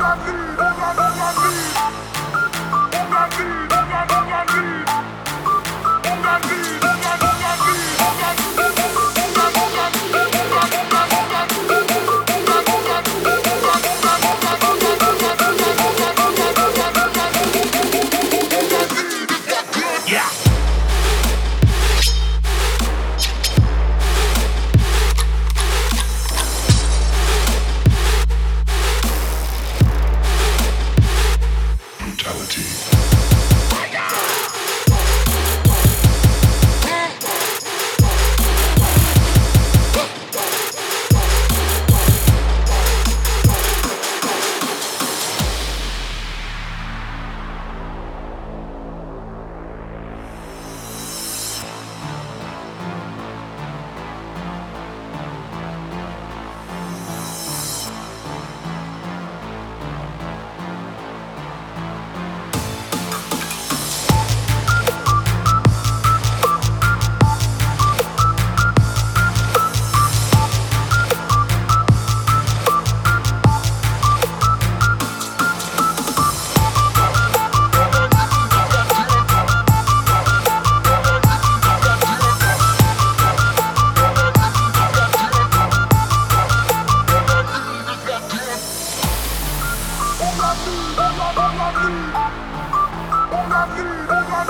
la vida. Brutality. On